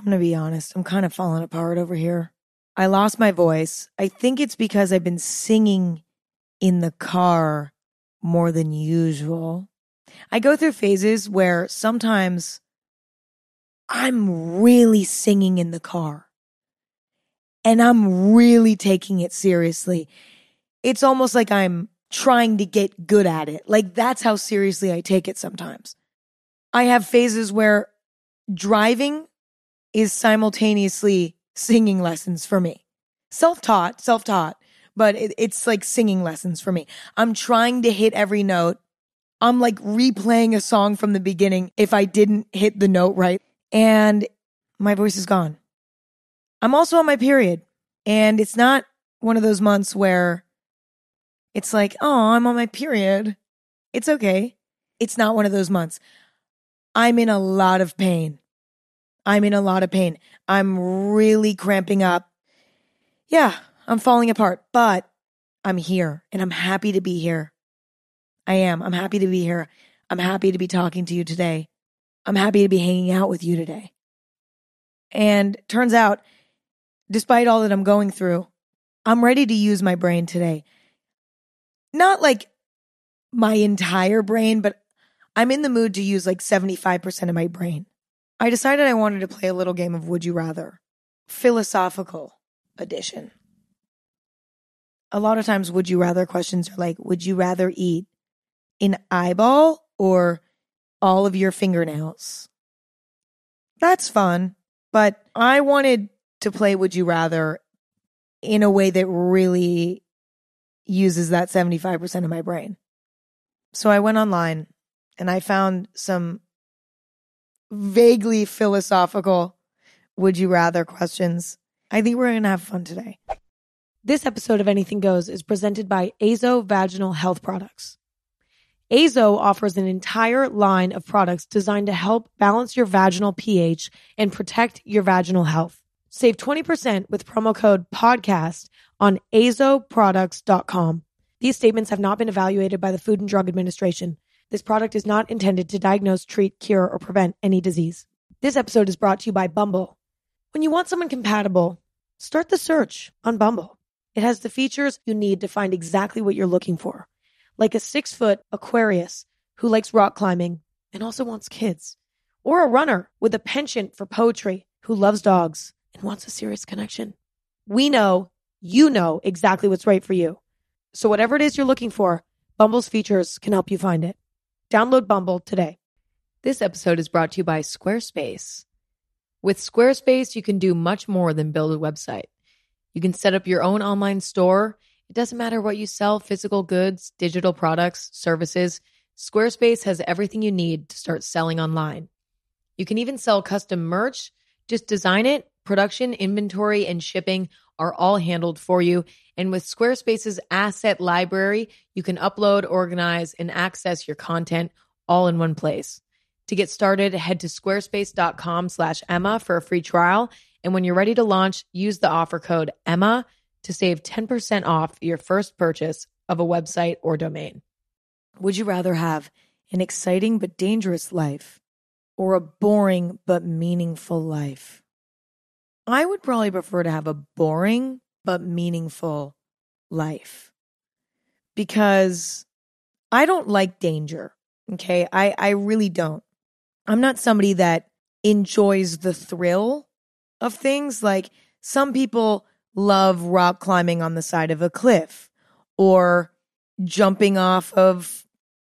I'm going to be honest. I'm kind of falling apart over here. I lost my voice. I think it's because I've been singing in the car more than usual. I go through phases where sometimes I'm really singing in the car and I'm really taking it seriously. It's almost like I'm trying to get good at it. Like that's how seriously I take it sometimes. I have phases where driving is simultaneously singing lessons for me. Self taught, self taught, but it, it's like singing lessons for me. I'm trying to hit every note. I'm like replaying a song from the beginning if I didn't hit the note right. And my voice is gone. I'm also on my period. And it's not one of those months where it's like, oh, I'm on my period. It's okay. It's not one of those months. I'm in a lot of pain. I'm in a lot of pain. I'm really cramping up. Yeah, I'm falling apart, but I'm here and I'm happy to be here. I am. I'm happy to be here. I'm happy to be talking to you today. I'm happy to be hanging out with you today. And turns out, despite all that I'm going through, I'm ready to use my brain today. Not like my entire brain, but I'm in the mood to use like 75% of my brain. I decided I wanted to play a little game of Would You Rather, philosophical edition. A lot of times, Would You Rather questions are like, Would you rather eat an eyeball or all of your fingernails? That's fun, but I wanted to play Would You Rather in a way that really uses that 75% of my brain. So I went online and I found some vaguely philosophical would you rather questions. I think we're going to have fun today. This episode of Anything Goes is presented by Azo Vaginal Health Products. Azo offers an entire line of products designed to help balance your vaginal pH and protect your vaginal health. Save 20% with promo code podcast on azoproducts.com. These statements have not been evaluated by the Food and Drug Administration. This product is not intended to diagnose, treat, cure, or prevent any disease. This episode is brought to you by Bumble. When you want someone compatible, start the search on Bumble. It has the features you need to find exactly what you're looking for, like a six foot Aquarius who likes rock climbing and also wants kids, or a runner with a penchant for poetry who loves dogs and wants a serious connection. We know you know exactly what's right for you. So, whatever it is you're looking for, Bumble's features can help you find it. Download Bumble today. This episode is brought to you by Squarespace. With Squarespace, you can do much more than build a website. You can set up your own online store. It doesn't matter what you sell physical goods, digital products, services. Squarespace has everything you need to start selling online. You can even sell custom merch. Just design it, production, inventory, and shipping are all handled for you. And with Squarespace's asset library, you can upload, organize, and access your content all in one place. To get started, head to squarespace.com slash Emma for a free trial. And when you're ready to launch, use the offer code Emma to save 10% off your first purchase of a website or domain. Would you rather have an exciting but dangerous life or a boring but meaningful life? I would probably prefer to have a boring but meaningful life because I don't like danger. Okay. I, I really don't. I'm not somebody that enjoys the thrill of things. Like some people love rock climbing on the side of a cliff or jumping off of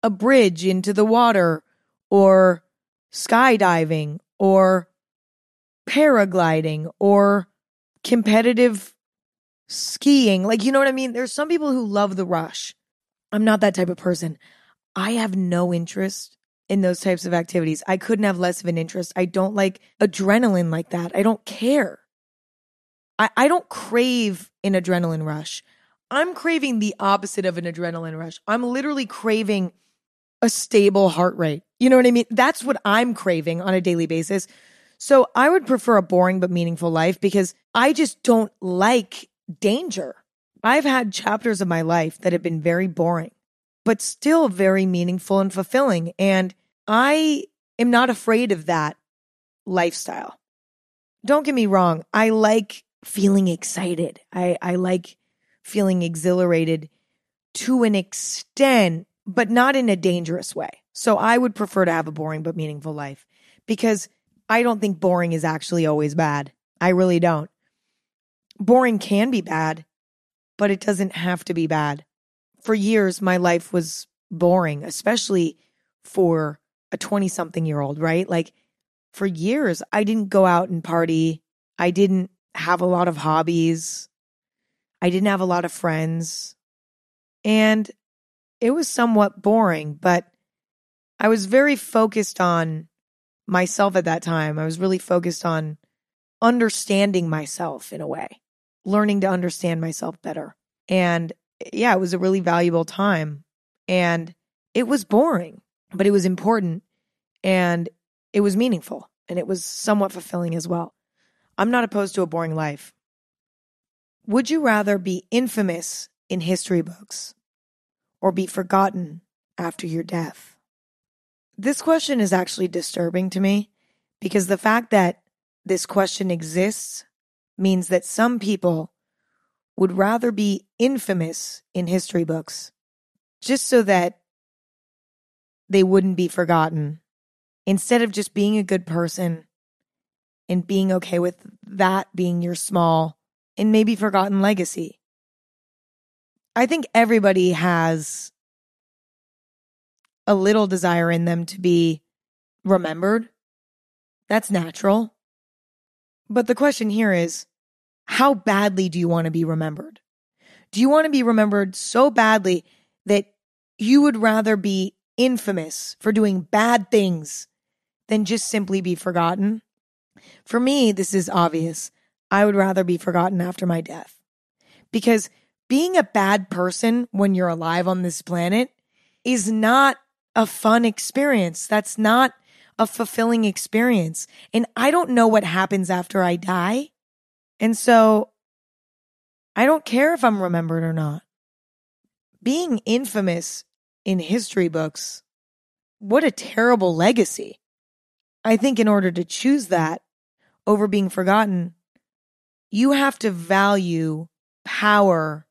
a bridge into the water or skydiving or paragliding or competitive skiing. Like, you know what I mean? There's some people who love the rush. I'm not that type of person. I have no interest in those types of activities. I couldn't have less of an interest. I don't like adrenaline like that. I don't care. I, I don't crave an adrenaline rush. I'm craving the opposite of an adrenaline rush. I'm literally craving a stable heart rate. You know what I mean? That's what I'm craving on a daily basis. So I would prefer a boring but meaningful life because I just don't like danger. I've had chapters of my life that have been very boring, but still very meaningful and fulfilling. And I am not afraid of that lifestyle. don't get me wrong. I like feeling excited. I, I like feeling exhilarated to an extent, but not in a dangerous way. So I would prefer to have a boring but meaningful life because I don't think boring is actually always bad. I really don't. Boring can be bad, but it doesn't have to be bad. For years, my life was boring, especially for a 20 something year old, right? Like for years, I didn't go out and party. I didn't have a lot of hobbies. I didn't have a lot of friends. And it was somewhat boring, but I was very focused on myself at that time. I was really focused on understanding myself in a way, learning to understand myself better. And yeah, it was a really valuable time. And it was boring, but it was important and it was meaningful and it was somewhat fulfilling as well. I'm not opposed to a boring life. Would you rather be infamous in history books or be forgotten after your death? This question is actually disturbing to me because the fact that this question exists means that some people would rather be infamous in history books just so that they wouldn't be forgotten instead of just being a good person and being okay with that being your small and maybe forgotten legacy. I think everybody has a little desire in them to be remembered. That's natural. But the question here is how badly do you want to be remembered? Do you want to be remembered so badly that you would rather be infamous for doing bad things than just simply be forgotten? For me, this is obvious. I would rather be forgotten after my death. Because being a bad person when you're alive on this planet is not a fun experience. That's not a fulfilling experience. And I don't know what happens after I die. And so I don't care if I'm remembered or not. Being infamous in history books, what a terrible legacy. I think in order to choose that over being forgotten, you have to value power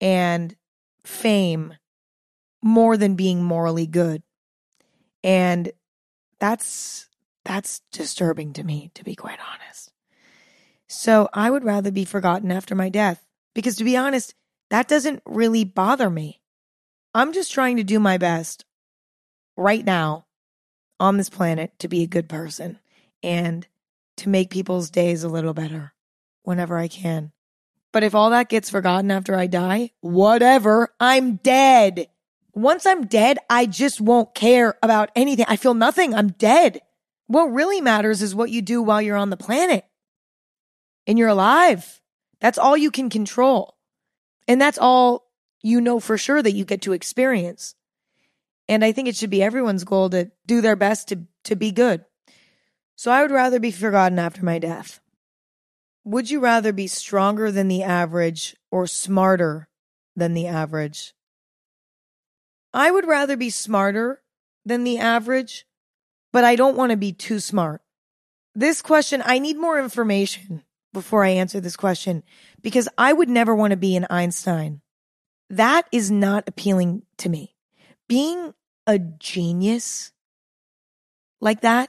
and fame more than being morally good. And that's that's disturbing to me to be quite honest. So, I would rather be forgotten after my death because to be honest, that doesn't really bother me. I'm just trying to do my best right now on this planet to be a good person and to make people's days a little better whenever I can. But if all that gets forgotten after I die, whatever, I'm dead. Once I'm dead, I just won't care about anything. I feel nothing. I'm dead. What really matters is what you do while you're on the planet and you're alive. That's all you can control. And that's all you know for sure that you get to experience. And I think it should be everyone's goal to do their best to, to be good. So I would rather be forgotten after my death. Would you rather be stronger than the average or smarter than the average? I would rather be smarter than the average, but I don't want to be too smart. This question, I need more information before I answer this question because I would never want to be an Einstein. That is not appealing to me being a genius like that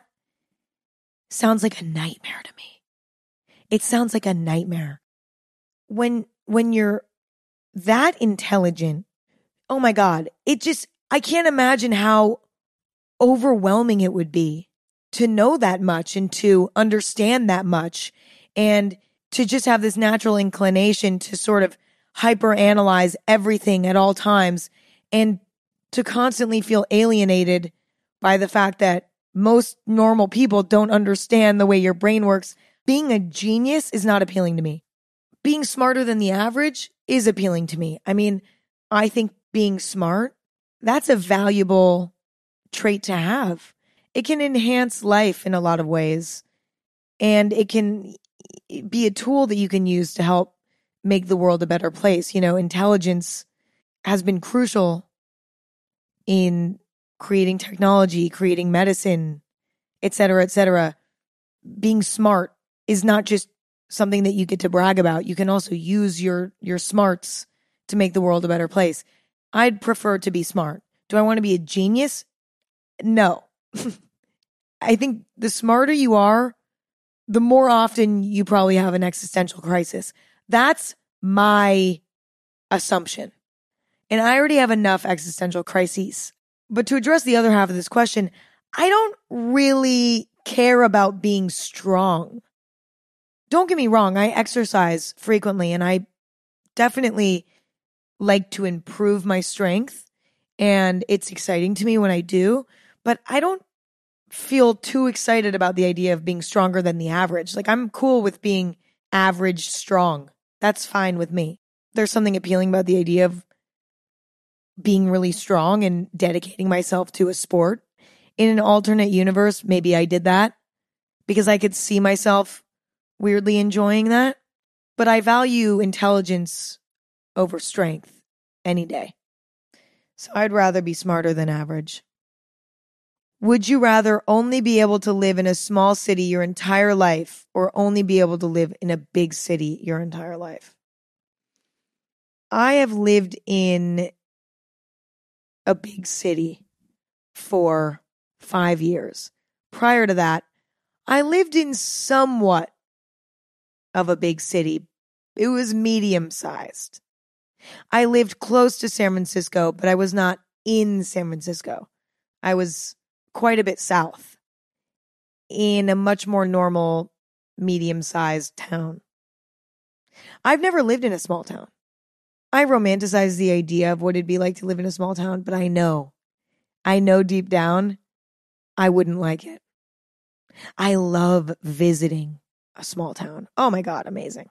sounds like a nightmare to me. It sounds like a nightmare. When when you're that intelligent, oh my god, it just I can't imagine how overwhelming it would be to know that much and to understand that much and to just have this natural inclination to sort of hyperanalyze everything at all times and to constantly feel alienated by the fact that most normal people don't understand the way your brain works. Being a genius is not appealing to me. Being smarter than the average is appealing to me. I mean, I think being smart, that's a valuable trait to have. It can enhance life in a lot of ways. And it can be a tool that you can use to help make the world a better place. You know, intelligence has been crucial in creating technology, creating medicine, et cetera, et cetera. Being smart is not just something that you get to brag about. You can also use your your smarts to make the world a better place. I'd prefer to be smart. Do I want to be a genius? No. I think the smarter you are, the more often you probably have an existential crisis. That's my assumption. And I already have enough existential crises. But to address the other half of this question, I don't really care about being strong. Don't get me wrong, I exercise frequently and I definitely like to improve my strength. And it's exciting to me when I do, but I don't feel too excited about the idea of being stronger than the average. Like, I'm cool with being average strong. That's fine with me. There's something appealing about the idea of being really strong and dedicating myself to a sport. In an alternate universe, maybe I did that because I could see myself weirdly enjoying that. But I value intelligence over strength any day. So I'd rather be smarter than average. Would you rather only be able to live in a small city your entire life or only be able to live in a big city your entire life? I have lived in a big city for five years. Prior to that, I lived in somewhat of a big city. It was medium sized. I lived close to San Francisco, but I was not in San Francisco. I was quite a bit south in a much more normal, medium sized town. I've never lived in a small town. I romanticize the idea of what it'd be like to live in a small town, but I know, I know deep down, I wouldn't like it. I love visiting a small town. Oh my God, amazing.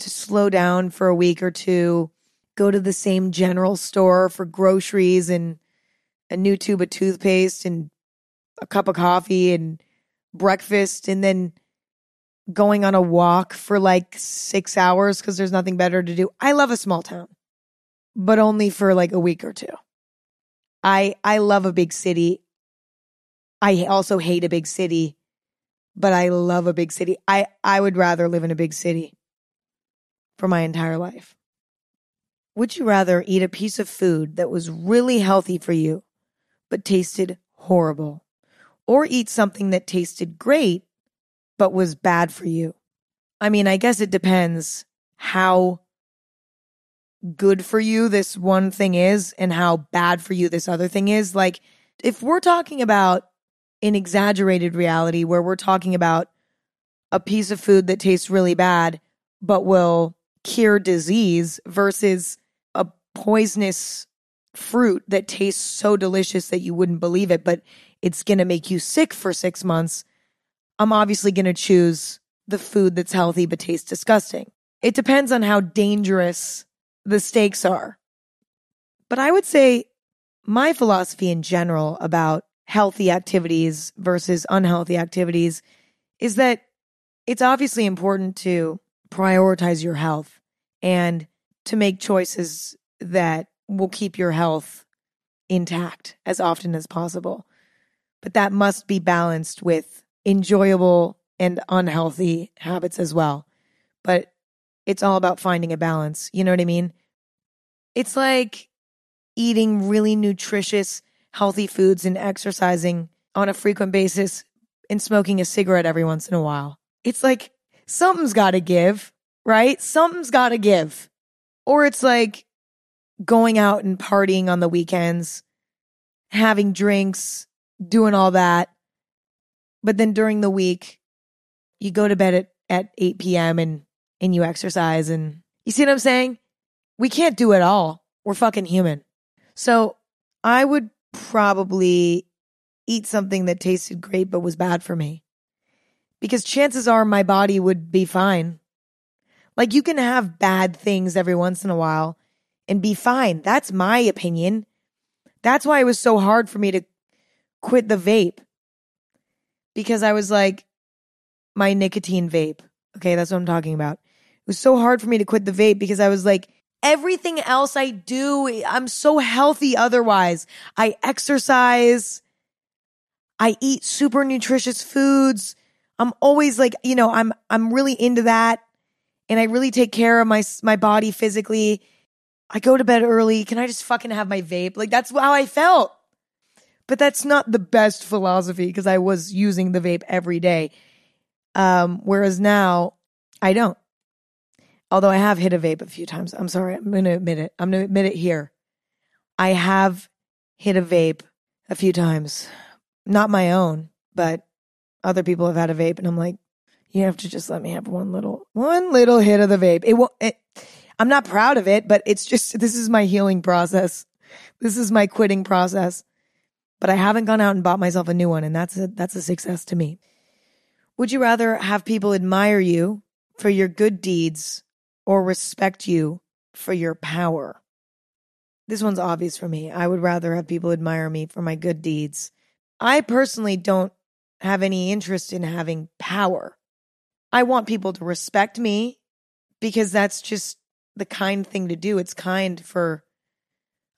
To slow down for a week or two, go to the same general store for groceries and a new tube of toothpaste and a cup of coffee and breakfast and then going on a walk for like six hours because there's nothing better to do. I love a small town, but only for like a week or two. I I love a big city. I also hate a big city, but I love a big city. I I would rather live in a big city for my entire life. Would you rather eat a piece of food that was really healthy for you but tasted horrible or eat something that tasted great but was bad for you. I mean, I guess it depends how good for you this one thing is and how bad for you this other thing is. Like, if we're talking about an exaggerated reality where we're talking about a piece of food that tastes really bad but will cure disease versus poisonous fruit that tastes so delicious that you wouldn't believe it, but it's going to make you sick for six months I'm obviously going to choose the food that's healthy but tastes disgusting. It depends on how dangerous the stakes are. But I would say my philosophy in general about healthy activities versus unhealthy activities is that it's obviously important to prioritize your health and to make choices that will keep your health intact as often as possible. But that must be balanced with enjoyable and unhealthy habits as well. But it's all about finding a balance. You know what I mean? It's like eating really nutritious, healthy foods and exercising on a frequent basis and smoking a cigarette every once in a while. It's like something's got to give, right? Something's got to give. Or it's like going out and partying on the weekends, having drinks, doing all that but then during the week, you go to bed at, at 8 p.m. and, and you exercise. And you see what I'm saying? We can't do it all. We're fucking human. So I would probably eat something that tasted great but was bad for me. Because chances are my body would be fine. Like you can have bad things every once in a while and be fine. That's my opinion. That's why it was so hard for me to quit the vape because I was like, my nicotine vape. Okay, that's what I'm talking about. It was so hard for me to quit the vape because I was like, everything else I do, I'm so healthy otherwise. I exercise, I eat super nutritious foods, I'm always like, you know, I'm I'm really into that and I really take care of my my body physically. I go to bed early. Can I just fucking have my vape? Like that's how I felt. But that's not the best philosophy because I was using the vape every day. Um, whereas now I don't. Although I have hit a vape a few times. I'm sorry. I'm going to admit it. I'm going to admit it here. I have hit a vape a few times. Not my own, but other people have had a vape and I'm like, you have to just let me have one little one little hit of the vape. It won't it, I'm not proud of it, but it's just this is my healing process. This is my quitting process. But I haven't gone out and bought myself a new one and that's a that's a success to me. Would you rather have people admire you for your good deeds or respect you for your power? This one's obvious for me. I would rather have people admire me for my good deeds. I personally don't have any interest in having power. I want people to respect me because that's just the kind thing to do. It's kind for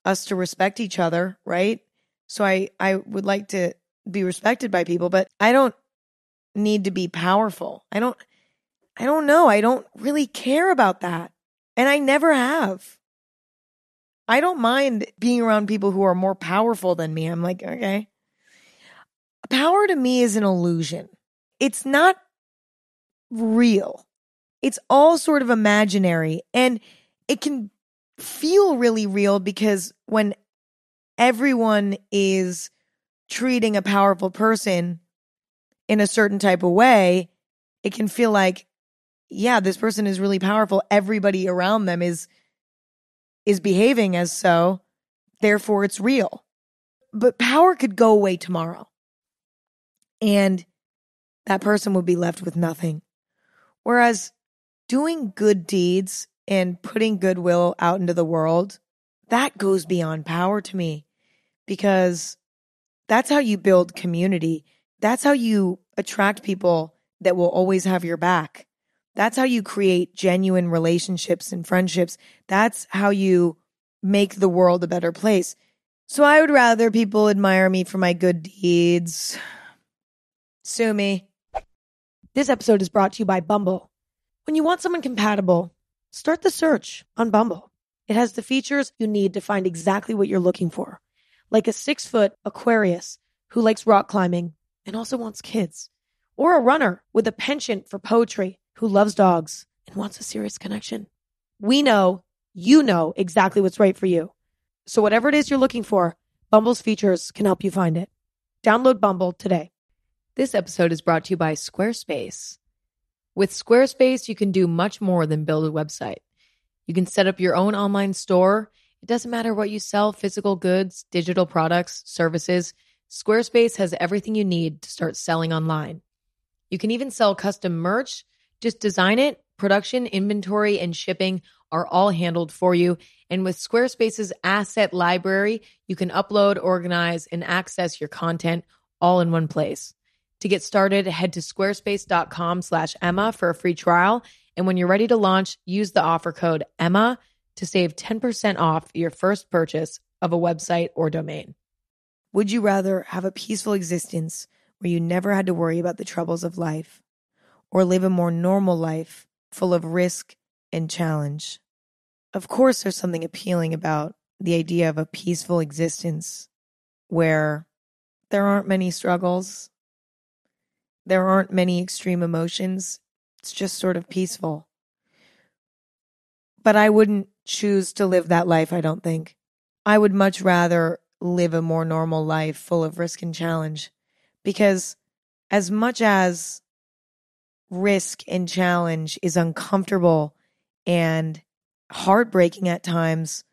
us to respect each other, right? So I I would like to be respected by people, but I don't need to be powerful. I don't I don't know. I don't really care about that. And I never have. I don't mind being around people who are more powerful than me. I'm like, okay. Power to me is an illusion. It's not real. It's all sort of imaginary and it can feel really real because when everyone is treating a powerful person in a certain type of way, it can feel like, yeah, this person is really powerful. Everybody around them is is behaving as so, therefore it's real. But power could go away tomorrow. And that person would be left with nothing. Whereas doing good deeds and putting goodwill out into the world, that goes beyond power to me because that's how you build community. That's how you attract people that will always have your back. That's how you create genuine relationships and friendships. That's how you make the world a better place. So I would rather people admire me for my good deeds. Sue me. This episode is brought to you by Bumble. When you want someone compatible, start the search on Bumble. It has the features you need to find exactly what you're looking for, like a six foot Aquarius who likes rock climbing and also wants kids, or a runner with a penchant for poetry who loves dogs and wants a serious connection. We know you know exactly what's right for you. So, whatever it is you're looking for, Bumble's features can help you find it. Download Bumble today. This episode is brought to you by Squarespace. With Squarespace, you can do much more than build a website. You can set up your own online store. It doesn't matter what you sell physical goods, digital products, services. Squarespace has everything you need to start selling online. You can even sell custom merch just design it, production, inventory, and shipping are all handled for you. And with Squarespace's asset library, you can upload, organize, and access your content all in one place. To get started, head to squarespace.com slash Emma for a free trial. And when you're ready to launch, use the offer code Emma to save 10% off your first purchase of a website or domain. Would you rather have a peaceful existence where you never had to worry about the troubles of life? or live a more normal life full of risk and challenge. Of course, there's something appealing about the idea of a peaceful existence where there aren't many struggles, there aren't many extreme emotions. It's just sort of peaceful. But I wouldn't choose to live that life, I don't think. I would much rather live a more normal life full of risk and challenge because as much as risk and challenge is uncomfortable and heartbreaking at times,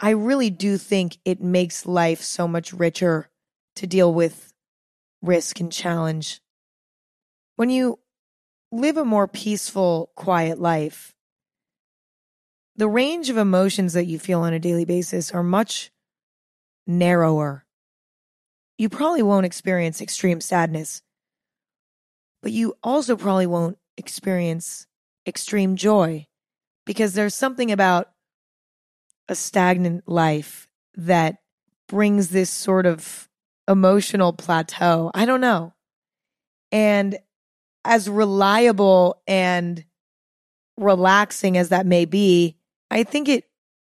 I really do think it makes life so much richer to deal with risk and challenge. When you live a more peaceful, quiet life, the range of emotions that you feel on a daily basis are much narrower. You probably won't experience extreme sadness but you also probably won't experience extreme joy because there's something about a stagnant life that brings this sort of emotional plateau. I don't know. And as reliable and relaxing as that may be, I think it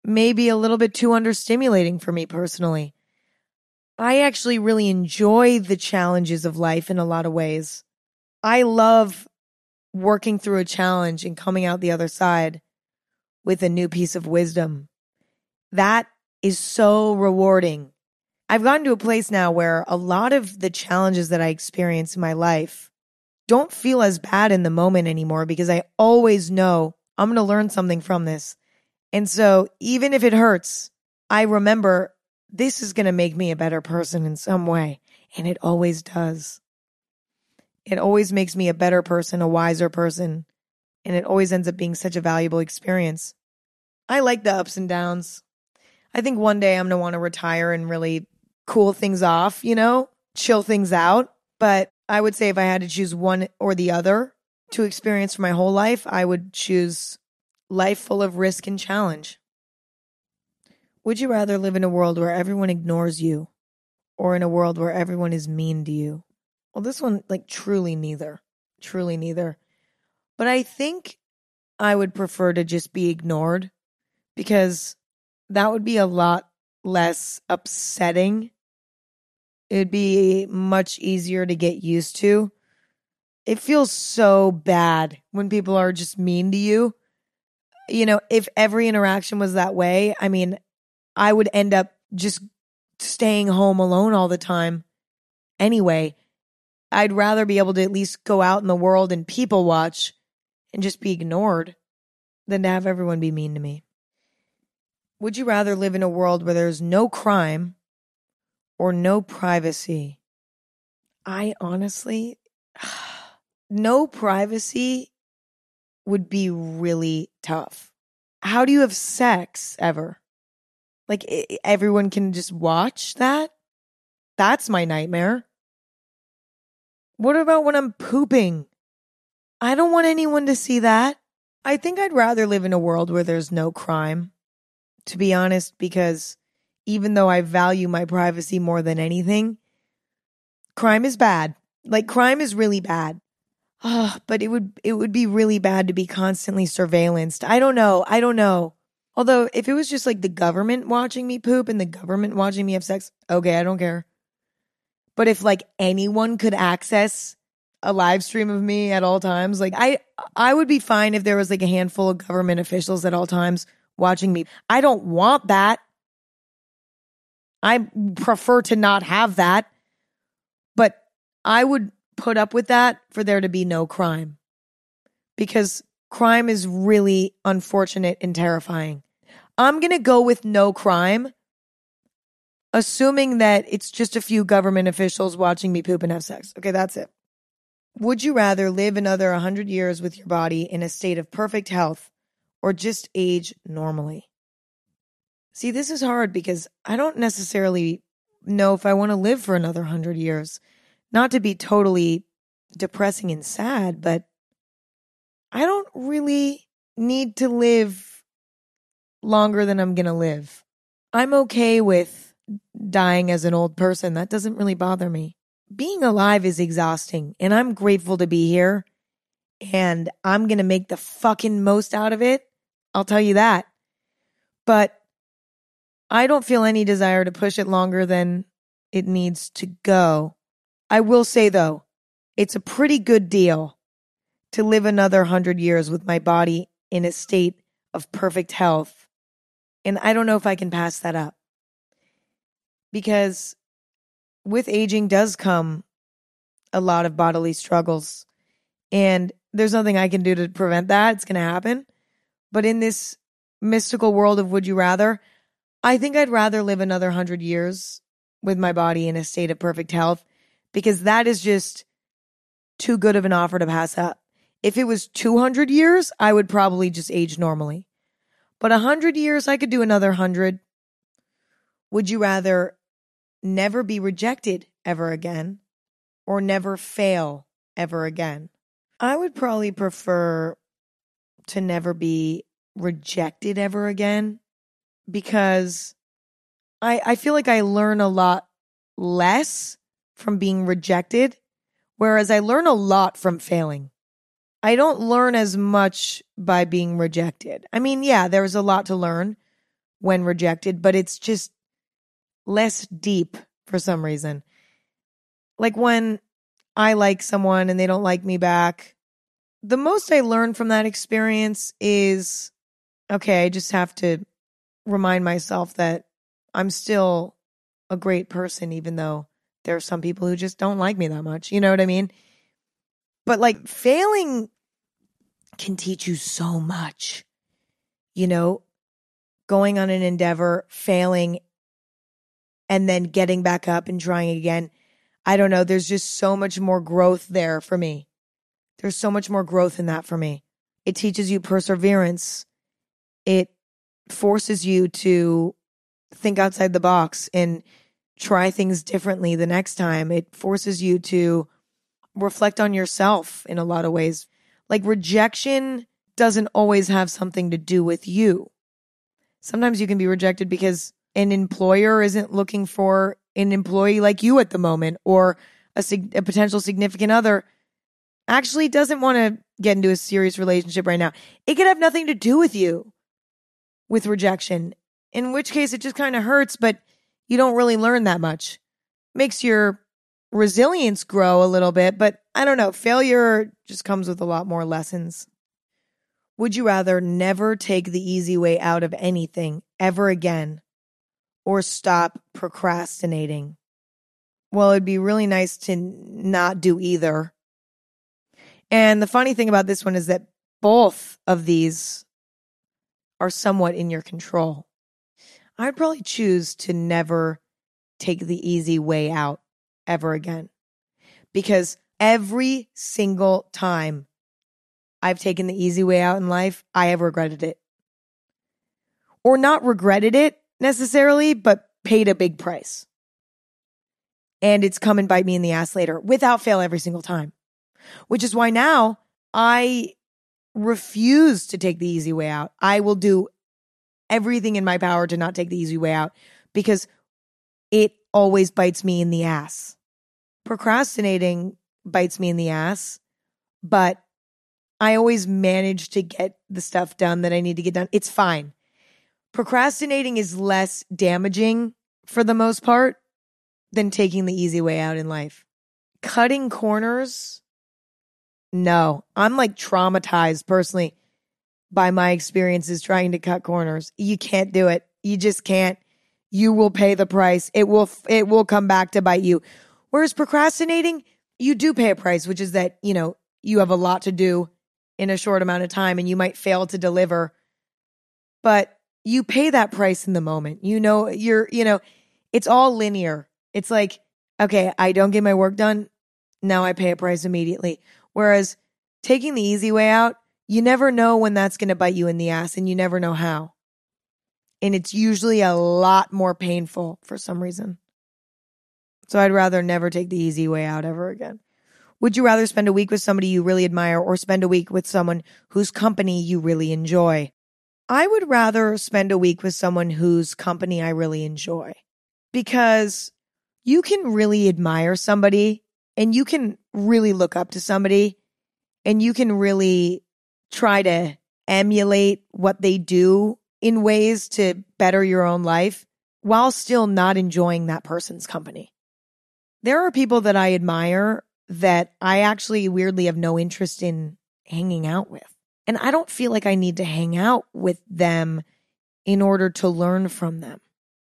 may be a little bit too understimulating for me personally. I actually really enjoy the challenges of life in a lot of ways. I love working through a challenge and coming out the other side with a new piece of wisdom. That is so rewarding. I've gotten to a place now where a lot of the challenges that I experience in my life don't feel as bad in the moment anymore because I always know I'm going to learn something from this. And so even if it hurts, I remember this is going to make me a better person in some way. And it always does. It always makes me a better person, a wiser person. And it always ends up being such a valuable experience. I like the ups and downs. I think one day I'm going to want to retire and really cool things off, you know, chill things out. But I would say if I had to choose one or the other to experience for my whole life, I would choose life full of risk and challenge. Would you rather live in a world where everyone ignores you or in a world where everyone is mean to you? Well, this one, like, truly neither. Truly neither. But I think I would prefer to just be ignored because that would be a lot less upsetting. It'd be much easier to get used to. It feels so bad when people are just mean to you. You know, if every interaction was that way, I mean, I would end up just staying home alone all the time anyway. I'd rather be able to at least go out in the world and people watch and just be ignored than to have everyone be mean to me. Would you rather live in a world where there's no crime or no privacy? I honestly, no privacy would be really tough. How do you have sex ever? Like everyone can just watch that? That's my nightmare. What about when I'm pooping? I don't want anyone to see that. I think I'd rather live in a world where there's no crime, to be honest, because even though I value my privacy more than anything, crime is bad. Like crime is really bad. Oh, but it would it would be really bad to be constantly surveillanced. I don't know. I don't know. Although if it was just like the government watching me poop and the government watching me have sex, okay, I don't care. But if like anyone could access a live stream of me at all times, like I I would be fine if there was like a handful of government officials at all times watching me. I don't want that. I prefer to not have that. But I would put up with that for there to be no crime. Because crime is really unfortunate and terrifying. I'm going to go with no crime assuming that it's just a few government officials watching me poop and have sex. Okay, that's it. Would you rather live another 100 years with your body in a state of perfect health or just age normally? See, this is hard because I don't necessarily know if I want to live for another 100 years. Not to be totally depressing and sad, but I don't really need to live longer than I'm going to live. I'm okay with dying as an old person. That doesn't really bother me. Being alive is exhausting, and I'm grateful to be here. And I'm going to make the fucking most out of it. I'll tell you that. But I don't feel any desire to push it longer than it needs to go. I will say, though, it's a pretty good deal to live another hundred years with my body in a state of perfect health. And I don't know if I can pass that up because with aging does come a lot of bodily struggles. And there's nothing I can do to prevent that. It's going to happen. But in this mystical world of would you rather, I think I'd rather live another hundred years with my body in a state of perfect health because that is just too good of an offer to pass up. If it was 200 years, I would probably just age normally. But 100 years, I could do another 100. Would you rather never be rejected ever again or never fail ever again. I would probably prefer to never be rejected ever again because I, I feel like I learn a lot less from being rejected. Whereas I learn a lot from failing. I don't learn as much by being rejected. I mean, yeah, there's a lot to learn when rejected, but it's just less deep for some reason. Like when I like someone and they don't like me back, the most I learned from that experience is okay, I just have to remind myself that I'm still a great person, even though there are some people who just don't like me that much. You know what I mean? But like failing can teach you so much. You know, going on an endeavor, failing, and then getting back up and trying again. I don't know. There's just so much more growth there for me. There's so much more growth in that for me. It teaches you perseverance. It forces you to think outside the box and try things differently the next time. It forces you to reflect on yourself in a lot of ways. Like rejection doesn't always have something to do with you. Sometimes you can be rejected because an employer isn't looking for an employee like you at the moment or a, a potential significant other actually doesn't want to get into a serious relationship right now. It could have nothing to do with you with rejection, in which case it just kind of hurts, but you don't really learn that much. Makes your resilience grow a little bit, but I don't know. Failure just comes with a lot more lessons. Would you rather never take the easy way out of anything ever again or stop procrastinating? Well, it'd be really nice to not do either. And the funny thing about this one is that both of these are somewhat in your control. I'd probably choose to never take the easy way out ever again. Because every single time I've taken the easy way out in life, I have regretted it. Or not regretted it necessarily, but paid a big price. And it's come and bite me in the ass later without fail every single time. Which is why now I refuse to take the easy way out. I will do everything in my power to not take the easy way out because it always bites me in the ass. Procrastinating bites me in the ass, but I always manage to get the stuff done that I need to get done. It's fine. Procrastinating is less damaging for the most part than taking the easy way out in life. Cutting corners, no. I'm like traumatized personally by my experiences trying to cut corners. You can't do it. You just can't. You will pay the price. It will it will come back to bite you. Whereas procrastinating, you do pay a price, which is that, you know, you have a lot to do in a short amount of time and you might fail to deliver. But you pay that price in the moment. You know, you're, you know, it's all linear. It's like, okay, I don't get my work done. Now I pay a price immediately. Whereas taking the easy way out, you never know when that's going to bite you in the ass and you never know how. And it's usually a lot more painful for some reason. So I'd rather never take the easy way out ever again. Would you rather spend a week with somebody you really admire or spend a week with someone whose company you really enjoy? I would rather spend a week with someone whose company I really enjoy because you can really admire somebody and you can really look up to somebody and you can really try to emulate what they do in ways to better your own life while still not enjoying that person's company. There are people that I admire that I actually weirdly have no interest in hanging out with. And I don't feel like I need to hang out with them in order to learn from them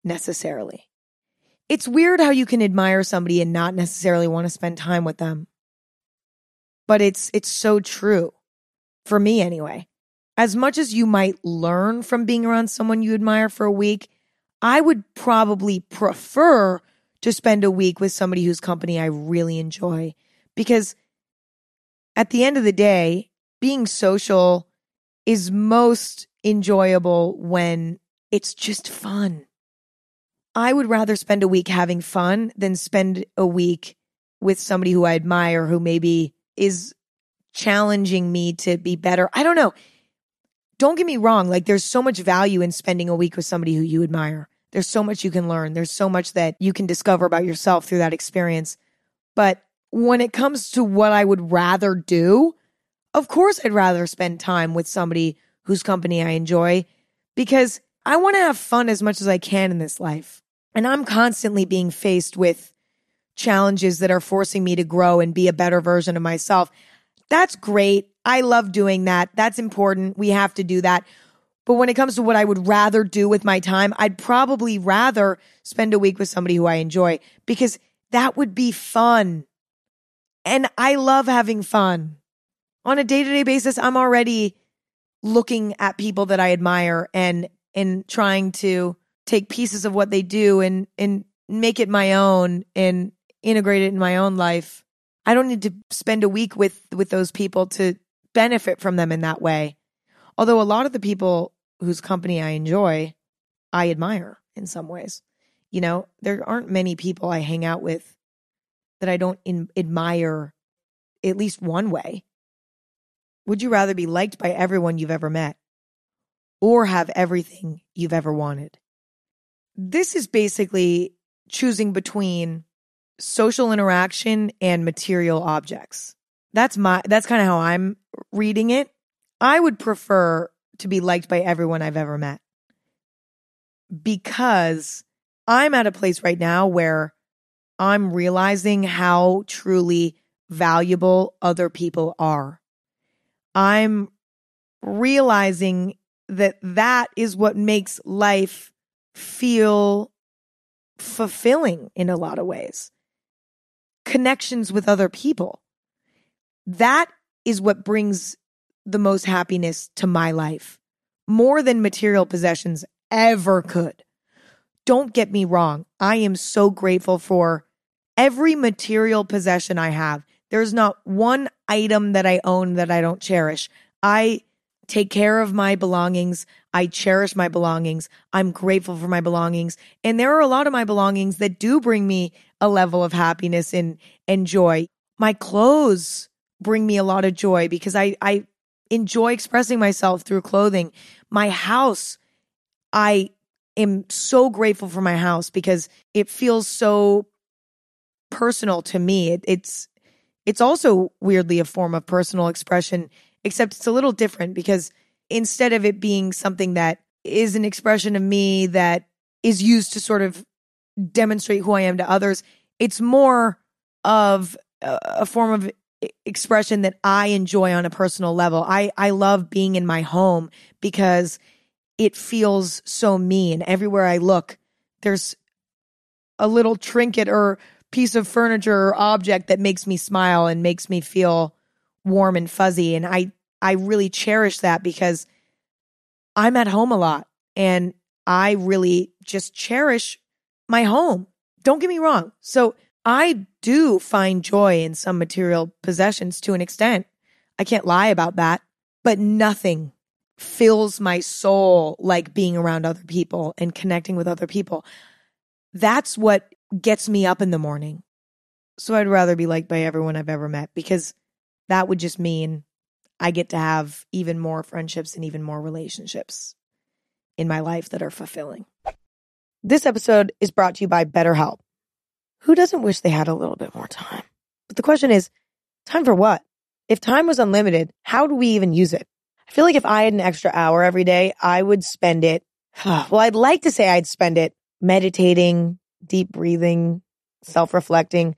necessarily. It's weird how you can admire somebody and not necessarily want to spend time with them. But it's it's so true for me anyway. As much as you might learn from being around someone you admire for a week, I would probably prefer to spend a week with somebody whose company I really enjoy because at the end of the day, being social is most enjoyable when it's just fun. I would rather spend a week having fun than spend a week with somebody who I admire who maybe is challenging me to be better. I don't know. Don't get me wrong. Like there's so much value in spending a week with somebody who you admire. There's so much you can learn. There's so much that you can discover about yourself through that experience. But when it comes to what I would rather do, of course I'd rather spend time with somebody whose company I enjoy because I want to have fun as much as I can in this life. And I'm constantly being faced with challenges that are forcing me to grow and be a better version of myself. That's great. I love doing that. That's important. We have to do that. But when it comes to what I would rather do with my time, I'd probably rather spend a week with somebody who I enjoy because that would be fun. And I love having fun. On a day to day basis, I'm already looking at people that I admire and and trying to take pieces of what they do and and make it my own and integrate it in my own life. I don't need to spend a week with with those people to benefit from them in that way. Although a lot of the people whose company I enjoy, I admire in some ways. You know, there aren't many people I hang out with that I don't in, admire at least one way. Would you rather be liked by everyone you've ever met or have everything you've ever wanted? This is basically choosing between social interaction and material objects. That's my that's kind of how I'm reading it. I would prefer to be liked by everyone I've ever met because I'm at a place right now where I'm realizing how truly valuable other people are. I'm realizing that that is what makes life feel fulfilling in a lot of ways. Connections with other people. That is what brings the most happiness to my life, more than material possessions ever could. Don't get me wrong. I am so grateful for every material possession I have. There's not one item that I own that I don't cherish. I take care of my belongings. I cherish my belongings. I'm grateful for my belongings. And there are a lot of my belongings that do bring me a level of happiness and, and joy. My clothes bring me a lot of joy because I, I enjoy expressing myself through clothing. My house, I am so grateful for my house because it feels so personal to me. It, it's it's also weirdly a form of personal expression, except it's a little different because instead of it being something that is an expression of me that is used to sort of demonstrate who I am to others, it's more of a, form of expression that I enjoy on a personal level. I I love being in my home because it feels so me and everywhere I look there's a little trinket or piece of furniture or object that makes me smile and makes me feel warm and fuzzy and I I really cherish that because I'm at home a lot and I really just cherish my home. Don't get me wrong. So I do find joy in some material possessions to an extent. I can't lie about that, but nothing fills my soul like being around other people and connecting with other people. That's what gets me up in the morning. So I'd rather be liked by everyone I've ever met because that would just mean I get to have even more friendships and even more relationships in my life that are fulfilling. This episode is brought to you by BetterHelp. Who doesn't wish they had a little bit more time? But the question is, time for what? If time was unlimited, how do we even use it? I feel like if I had an extra hour every day, I would spend it. Well, I'd like to say I'd spend it meditating, deep breathing, self reflecting,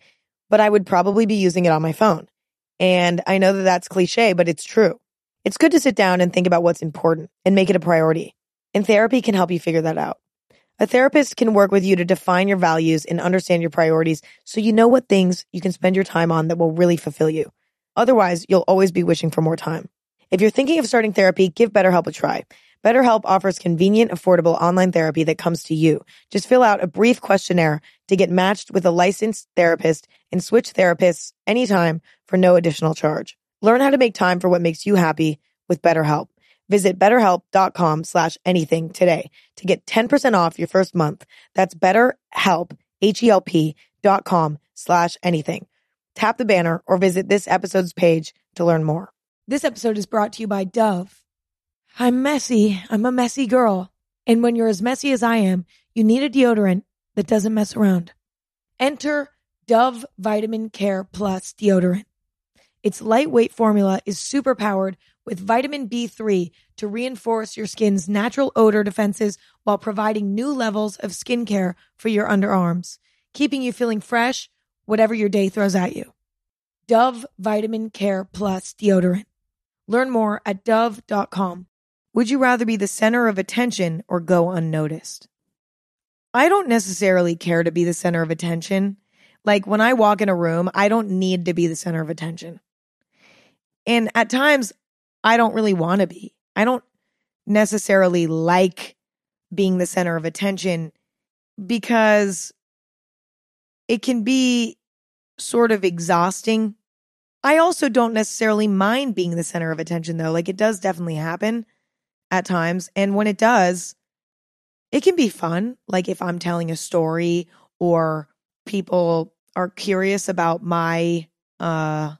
but I would probably be using it on my phone. And I know that that's cliche, but it's true. It's good to sit down and think about what's important and make it a priority. And therapy can help you figure that out. A therapist can work with you to define your values and understand your priorities so you know what things you can spend your time on that will really fulfill you. Otherwise, you'll always be wishing for more time. If you're thinking of starting therapy, give BetterHelp a try. BetterHelp offers convenient, affordable online therapy that comes to you. Just fill out a brief questionnaire to get matched with a licensed therapist and switch therapists anytime for no additional charge. Learn how to make time for what makes you happy with BetterHelp. Visit betterhelp.com slash anything today to get 10% off your first month. That's betterhelp, H-E-L-P dot com slash anything. Tap the banner or visit this episode's page to learn more. This episode is brought to you by Dove. I'm messy. I'm a messy girl. And when you're as messy as I am, you need a deodorant that doesn't mess around. Enter Dove Vitamin Care Plus deodorant. Its lightweight formula is super powered with vitamin B3 to reinforce your skin's natural odor defenses while providing new levels of skincare for your underarms, keeping you feeling fresh whatever your day throws at you. Dove Vitamin Care Plus deodorant. Learn more at dove.com. Would you rather be the center of attention or go unnoticed? I don't necessarily care to be the center of attention. Like when I walk in a room, I don't need to be the center of attention. And at times, I don't really want to be. I don't necessarily like being the center of attention because it can be sort of exhausting. I also don't necessarily mind being the center of attention, though. Like it does definitely happen at times. And when it does, it can be fun. Like if I'm telling a story or people are curious about my uh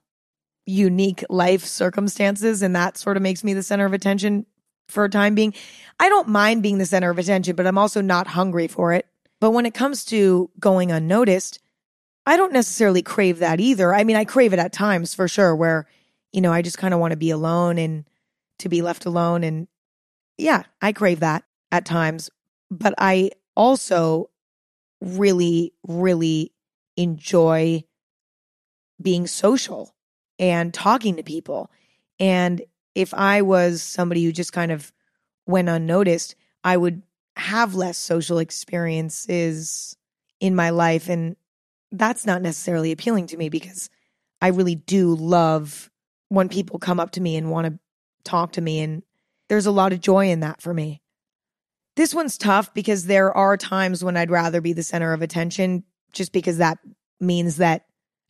unique life circumstances and that sort of makes me the center of attention for a time being. I don't mind being the center of attention, but I'm also not hungry for it. But when it comes to going unnoticed, I don't necessarily crave that either. I mean, I crave it at times for sure, where, you know, I just kind of want to be alone and to be left alone. And yeah, I crave that at times. But I also really, really enjoy being social and talking to people. And if I was somebody who just kind of went unnoticed, I would have less social experiences in my life. And that's not necessarily appealing to me because I really do love when people come up to me and want to talk to me. And there's a lot of joy in that for me. This one's tough because there are times when I'd rather be the center of attention just because that means that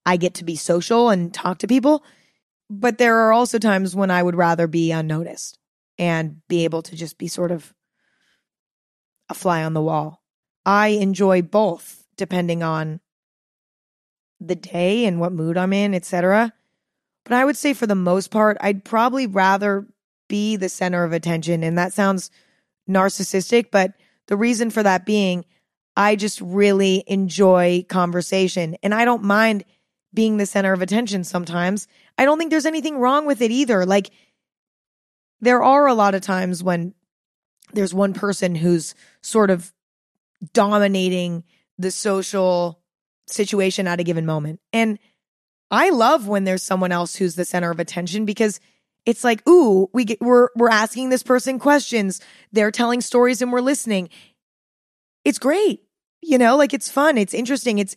I get to be social and talk to people. But there are also times when I would rather be unnoticed and be able to just be sort of a fly on the wall. I enjoy both depending on the day and what mood I'm in, etc. But I would say for the most part, I'd probably rather be the center of attention. And that sounds narcissistic, but the reason for that being, I just really enjoy conversation and I don't mind being the center of attention sometimes. I don't think there's anything wrong with it either. Like, there are a lot of times when there's one person who's sort of dominating the social situation at a given moment. And I love when there's someone else who's the center of attention because it's like, ooh, we get, we're we're asking this person questions. They're telling stories and we're listening. It's great. You know, like it's fun, it's interesting. It's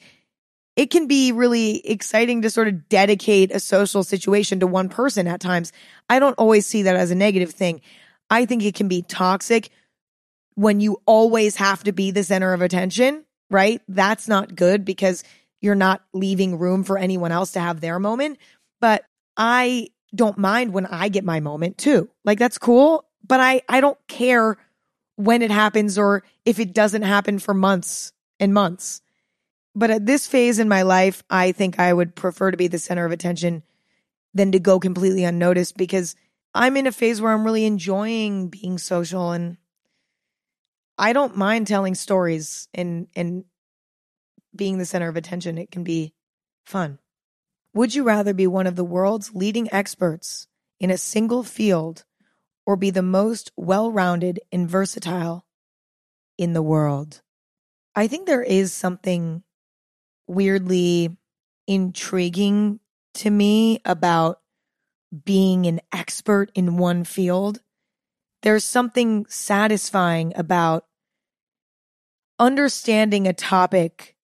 it can be really exciting to sort of dedicate a social situation to one person at times. I don't always see that as a negative thing. I think it can be toxic when you always have to be the center of attention right? That's not good because you're not leaving room for anyone else to have their moment. But I don't mind when I get my moment too. Like that's cool, but I I don't care when it happens or if it doesn't happen for months and months. But at this phase in my life, I think I would prefer to be the center of attention than to go completely unnoticed because I'm in a phase where I'm really enjoying being social and I don't mind telling stories and and being the center of attention. It can be fun. Would you rather be one of the world's leading experts in a single field or be the most well-rounded and versatile in the world? I think there is something weirdly intriguing to me about being an expert in one field. There's something satisfying about understanding a topic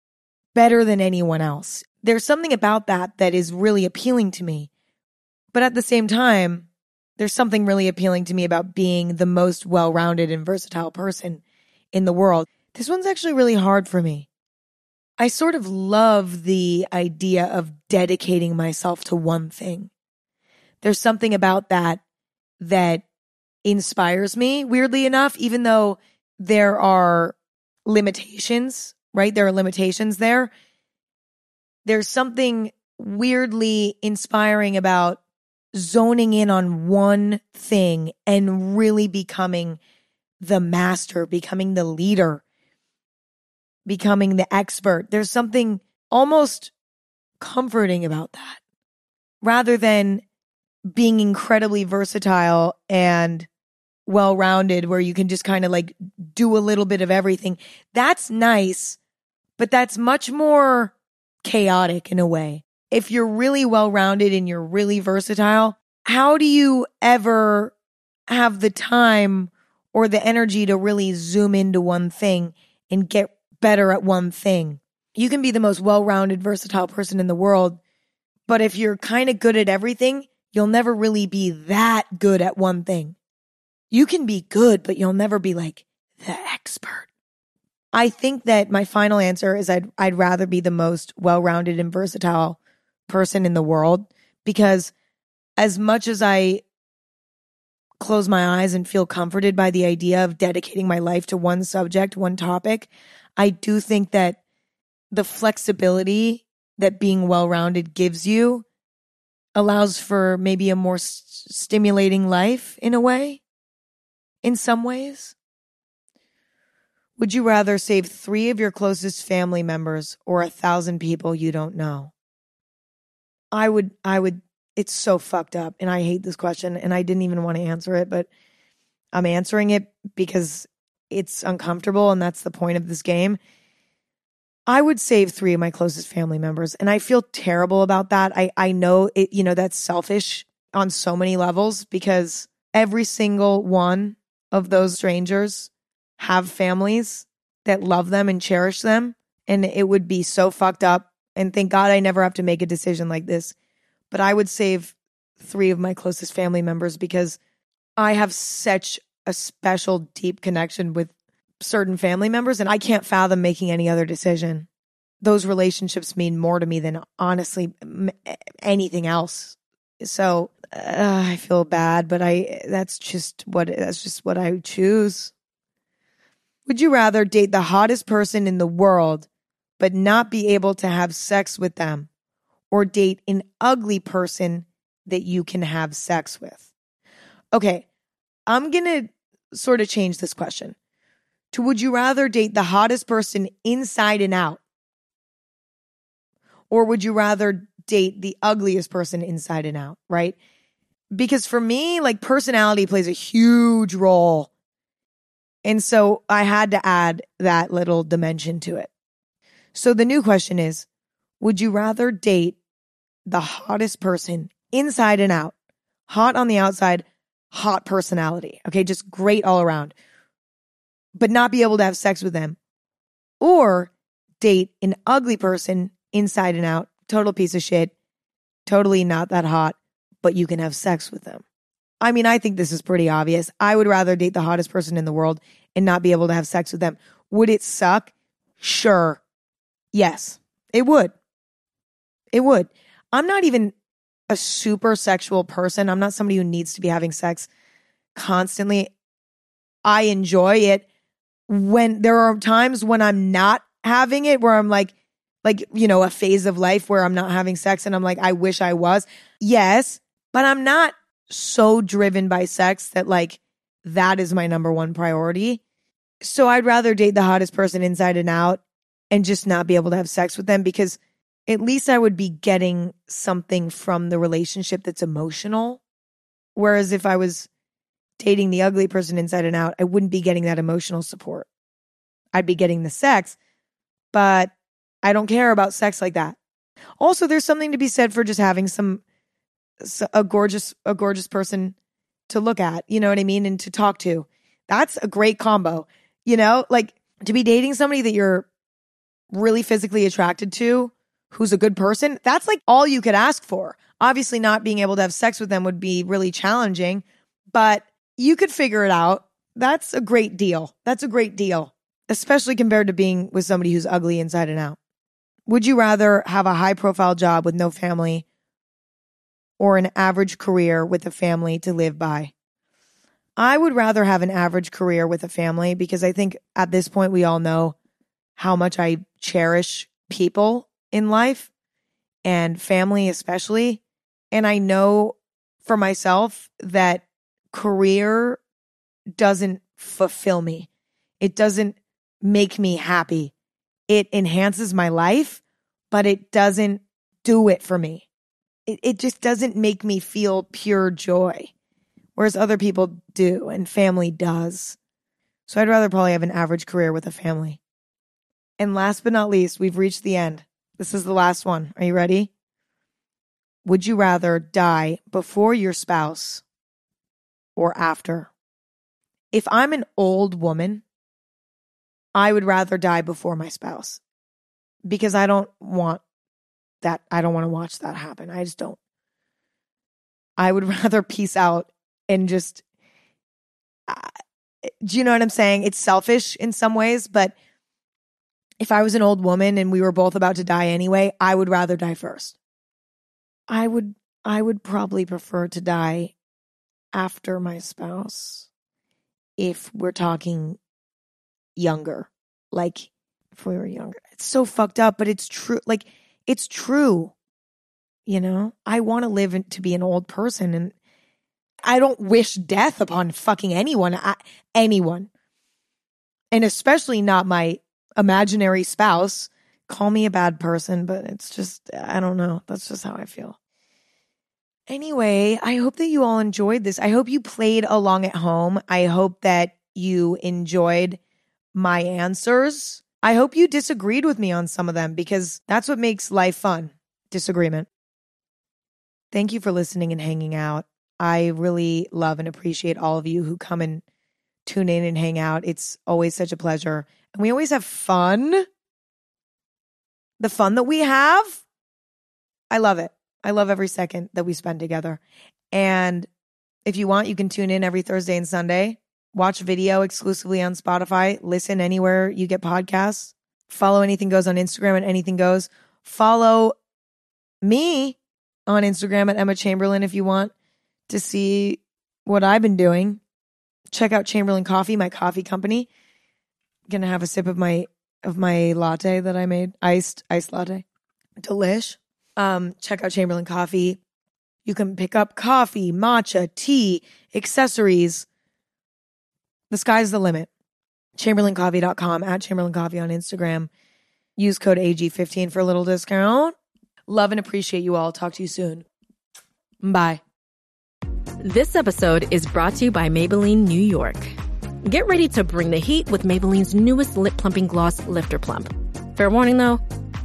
better than anyone else. There's something about that that is really appealing to me. But at the same time, there's something really appealing to me about being the most well rounded and versatile person in the world. This one's actually really hard for me. I sort of love the idea of dedicating myself to one thing. There's something about that that inspires me, weirdly enough, even though there are limitations, right? There are limitations there. There's something weirdly inspiring about zoning in on one thing and really becoming the master, becoming the leader, becoming the expert. There's something almost comforting about that rather than being incredibly versatile and well rounded, where you can just kind of like do a little bit of everything. That's nice, but that's much more chaotic in a way. If you're really well rounded and you're really versatile, how do you ever have the time or the energy to really zoom into one thing and get better at one thing? You can be the most well rounded, versatile person in the world, but if you're kind of good at everything, you'll never really be that good at one thing. You can be good, but you'll never be like the expert. I think that my final answer is I'd I'd rather be the most well-rounded and versatile person in the world because as much as I close my eyes and feel comforted by the idea of dedicating my life to one subject, one topic, I do think that the flexibility that being well-rounded gives you allows for maybe a more st- stimulating life in a way in some ways would you rather save three of your closest family members or a thousand people you don't know i would i would it's so fucked up and i hate this question and i didn't even want to answer it but i'm answering it because it's uncomfortable and that's the point of this game I would save three of my closest family members. And I feel terrible about that. I, I know it, you know, that's selfish on so many levels because every single one of those strangers have families that love them and cherish them. And it would be so fucked up. And thank God I never have to make a decision like this. But I would save three of my closest family members because I have such a special, deep connection with certain family members, and I can't fathom making any other decision. Those relationships mean more to me than honestly anything else. So uh, I feel bad, but I that's just what that's just what I choose. Would you rather date the hottest person in the world but not be able to have sex with them or date an ugly person that you can have sex with? Okay, I'm going to sort of change this question to would you rather date the hottest person inside and out? Or would you rather date the ugliest person inside and out, right? Because for me, like personality plays a huge role. And so I had to add that little dimension to it. So the new question is Would you rather date the hottest person inside and out? Hot on the outside, hot personality. Okay, just great all around but not be able to have sex with them, or date an ugly person inside and out, total piece of shit, totally not that hot, but you can have sex with them. I mean, I think this is pretty obvious. I would rather date the hottest person in the world and not be able to have sex with them. Would it suck? Sure. Yes, it would. It would. I'm not even a super sexual person. I'm not somebody who needs to be having sex constantly. I enjoy it when there are times when I'm not having it where I'm like, like, you know, a phase of life where I'm not having sex and I'm like, I wish I was. Yes, but I'm not so driven by sex that like that is my number one priority. So I'd rather date the hottest person inside and out and just not be able to have sex with them because at least I would be getting something from the relationship that's emotional. Whereas if I was dating the ugly person inside and out, I wouldn't be getting that emotional support. I'd be getting the sex, but I don't care about sex like that. Also, there's something to be said for just having some a gorgeous a gorgeous person to look at, you know what I mean, and to talk to. That's a great combo. You know, like to be dating somebody that you're really physically attracted to, who's a good person, that's like all you could ask for. Obviously, not being able to have sex with them would be really challenging, but you could figure it out. That's a great deal. That's a great deal, especially compared to being with somebody who's ugly inside and out. Would you rather have a high profile job with no family or an average career with a family to live by? I would rather have an average career with a family because I think at this point we all know how much I cherish people in life and family especially. And I know for myself that career doesn't fulfill me. It doesn't make me happy. It enhances my life, but it doesn't do it for me. It, it just doesn't make me feel pure joy, whereas other people do and family does. So I'd rather probably have an average career with a family. And last but not least, we've reached the end. This is the last one. Are you ready? Would you rather die before your spouse or after? If I'm an old woman, I would rather die before my spouse because I don't want that. I don't want to watch that happen. I just don't. I would rather peace out and just, uh, do you know what I'm saying? It's selfish in some ways, but if I was an old woman and we were both about to die anyway, I would rather die first. I would I would probably prefer to die after my spouse if we're talking younger. Like if we were younger. It's so fucked up, but it's true. Like it's true. You know, I want to live to be an old person and I don't wish death upon fucking anyone, I, anyone. And especially not my imaginary spouse call me a bad person, but it's just, I don't know. That's just how I feel. Anyway, I hope that you all enjoyed this. I hope you played along at home. I hope that you enjoyed my answers. I hope you disagreed with me on some of them because that's what makes life fun disagreement. Thank you for listening and hanging out. I really love and appreciate all of you who come and tune in and hang out. It's always such a pleasure. And we always have fun the fun that we have, I love it. I love every second that we spend together. And if you want, you can tune in every Thursday and Sunday, watch video exclusively on Spotify, listen anywhere you get podcasts, follow Anything Goes on Instagram and Anything Goes. Follow me on Instagram at Emma Chamberlain if you want to see what I've been doing. Check out Chamberlain Coffee, my coffee company. gonna have a sip of my of my latte that I made, iced iced latte. Delish. Um, check out Chamberlain Coffee. You can pick up coffee, matcha, tea, accessories. The sky's the limit. ChamberlainCoffee.com at Chamberlain Coffee on Instagram. Use code AG15 for a little discount. Love and appreciate you all. Talk to you soon. Bye. This episode is brought to you by Maybelline New York. Get ready to bring the heat with Maybelline's newest lip plumping gloss, Lifter Plump. Fair warning though,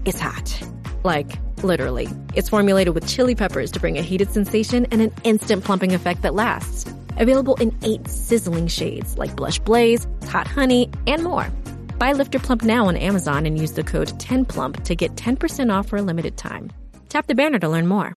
it's hot. Like, literally. It's formulated with chili peppers to bring a heated sensation and an instant plumping effect that lasts. Available in eight sizzling shades like Blush Blaze, Hot Honey, and more. Buy Lifter Plump now on Amazon and use the code 10PLUMP to get 10% off for a limited time. Tap the banner to learn more.